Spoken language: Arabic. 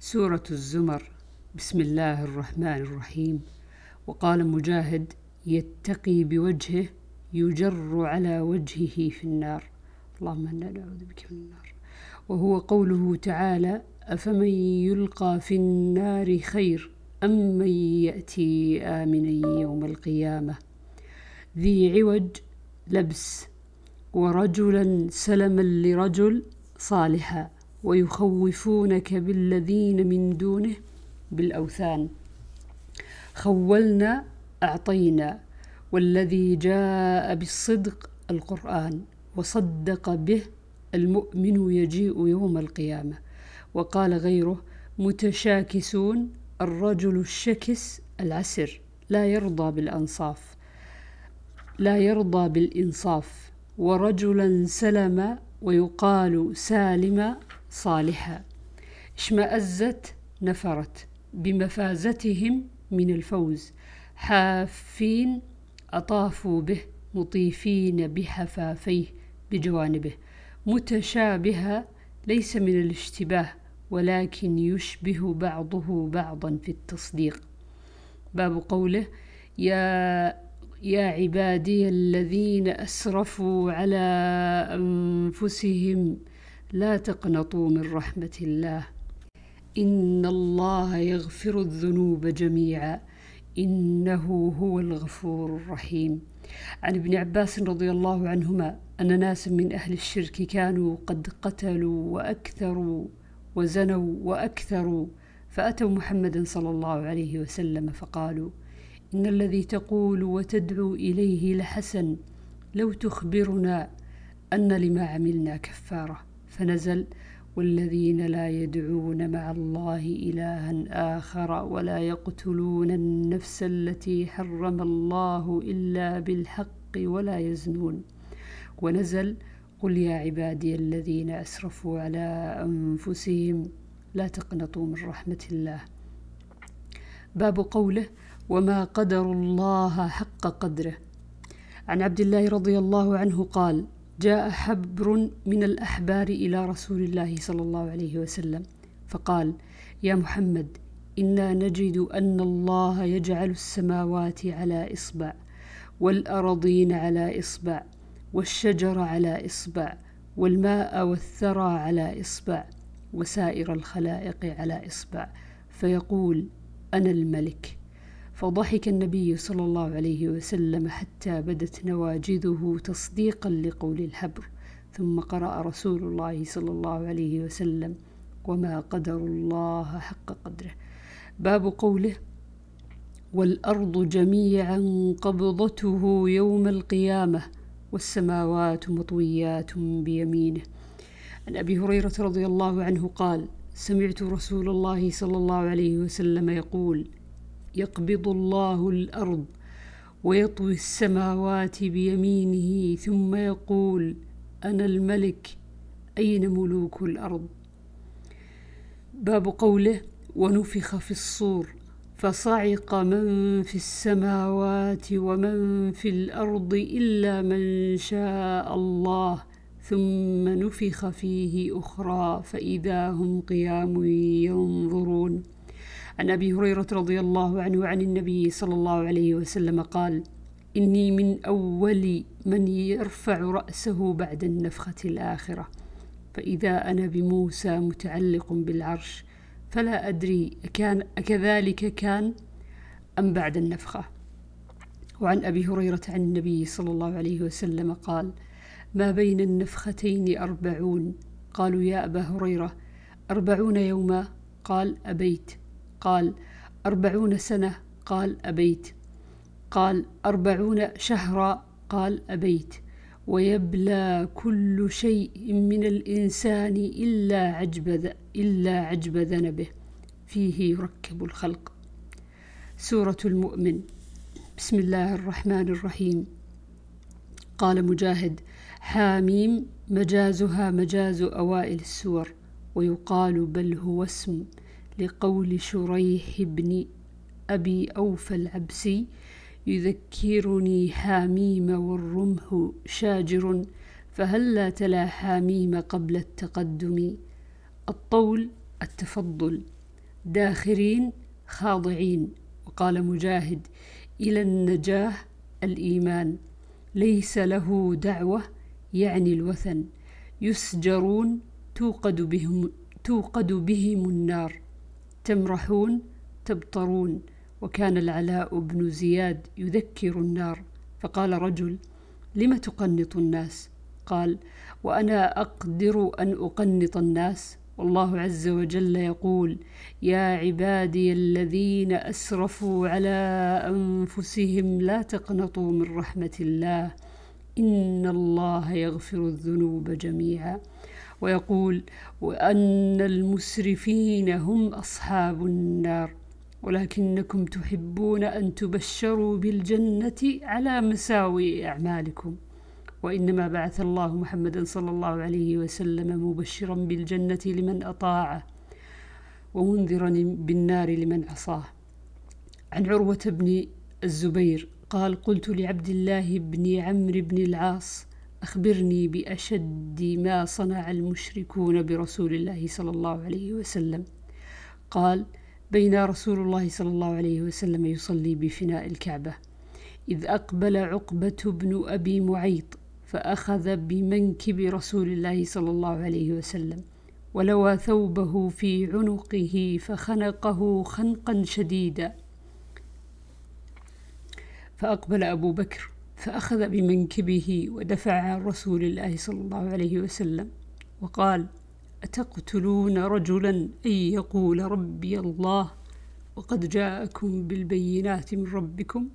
سورة الزمر. بسم الله الرحمن الرحيم. وقال مجاهد يتقي بوجهه يجر على وجهه في النار. اللهم إنا نعوذ بك من النار. وهو قوله تعالى أفمن يلقى في النار خير أم من يأتي آمنا يوم القيامة؟ ذي عوج لبس. ورجلا سلما لرجل صالحا. ويخوفونك بالذين من دونه بالأوثان. خولنا أعطينا. والذي جاء بالصدق القرآن وصدق به المؤمن يجيء يوم القيامة. وقال غيره متشاكسون الرجل الشكس العسر لا يرضى بالأنصاف لا يرضى بالإنصاف. ورجلا سلم ويقال سالم صالحا. اشمأزت نفرت بمفازتهم من الفوز. حافين أطافوا به مطيفين بحفافيه بجوانبه. متشابهة ليس من الاشتباه ولكن يشبه بعضه بعضا في التصديق. باب قوله يا يا عبادي الذين أسرفوا على أنفسهم لا تقنطوا من رحمة الله. إن الله يغفر الذنوب جميعا. إنه هو الغفور الرحيم. عن ابن عباس رضي الله عنهما أن ناسا من أهل الشرك كانوا قد قتلوا وأكثروا وزنوا وأكثروا فأتوا محمدا صلى الله عليه وسلم فقالوا إن الذي تقول وتدعو إليه لحسن لو تخبرنا أن لما عملنا كفارة. فنزل والذين لا يدعون مع الله إلها آخر ولا يقتلون النفس التي حرم الله إلا بالحق ولا يزنون. ونزل قل يا عبادي الذين أسرفوا على أنفسهم لا تقنطوا من رحمة الله. باب قوله وما قدر الله حق قدره. عن عبد الله رضي الله عنه قال جاء حبر من الأحبار إلى رسول الله صلى الله عليه وسلم فقال يا محمد إنا نجد أن الله يجعل السماوات على إصبع والأراضين على إصبع والشجر على إصبع والماء والثرى على إصبع وسائر الخلائق على إصبع فيقول أنا الملك. فضحك النبي صلى الله عليه وسلم حتى بدت نواجذه تصديقا لقول الحبر. ثم قرأ رسول الله صلى الله عليه وسلم وما قدر الله حق قدره. باب قوله والأرض جميعا قبضته يوم القيامة والسماوات مطويات بيمينه. عن أبي هريرة رضي الله عنه قال سمعت رسول الله صلى الله عليه وسلم يقول يقبض الله الأرض ويطوي السماوات بيمينه ثم يقول أنا الملك أين ملوك الأرض؟ باب قوله ونفخ في الصور فصعق من في السماوات ومن في الأرض إلا من شاء الله ثم نفخ فيه أخرى فإذا هم قيام ينظرون. عن أبي هريرة رضي الله عنه عن النبي صلى الله عليه وسلم قال إني من أول من يرفع رأسه بعد النفخة الآخرة. فإذا أنا بموسى متعلق بالعرش فلا أدري أكان أكذلك كان أم بعد النفخة. وعن أبي هريرة عن النبي صلى الله عليه وسلم قال ما بين النفختين أربعون. قالوا يا أبا هريرة أربعون يوما. قال أبيت. قال أربعون سنة قال أبيت. قال أربعون شهرا قال أبيت. ويبلى كل شيء من الإنسان إلا عجب إلا عجب ذنبه. فيه يركب الخلق. سورة المؤمن. بسم الله الرحمن الرحيم. قال مجاهد حاميم مجازها مجاز أوائل السور. ويقال بل هو اسم. لقول شريح بن أبي أوفى العبسي يذكرني حاميم والرمح شاجر فهلا تلا حاميم قبل التقدم؟ الطول التفضل. داخرين خاضعين. وقال مجاهد إلى النجاه الإيمان. ليس له دعوة يعني الوثن. يسجرون توقد بهم, توقد بهم النار. تمرحون تبطرون. وكان العلاء بن زياد يذكر النار. فقال رجل لم تقنط الناس؟ قال وأنا أقدر أن أقنط الناس؟ والله عز وجل يقول يا عبادي الذين أسرفوا على أنفسهم لا تقنطوا من رحمة الله. إن الله يغفر الذنوب جميعا. ويقول وأن المسرفين هم أصحاب النار ولكنكم تحبون أن تبشروا بالجنة على مساوئ أعمالكم. وإنما بعث الله محمدا صلى الله عليه وسلم مبشرا بالجنة لمن أطاعه ومنذرا بالنار لمن عصاه. عن عروة بن الزبير قال قلت لعبد الله بن عمرو بن العاص أخبرني بأشد ما صنع المشركون برسول الله صلى الله عليه وسلم. قال بين رسول الله صلى الله عليه وسلم يصلي بفناء الكعبة إذ أقبل عقبة بن أبي معيط فأخذ بمنكب رسول الله صلى الله عليه وسلم ولوى ثوبه في عنقه فخنقه خنقا شديدا. فأقبل أبو بكر فأخذ بمنكبه ودفع عن رسول الله صلى الله عليه وسلم وقال أتقتلون رجلا أن يقول ربي الله وقد جاءكم بالبينات من ربكم؟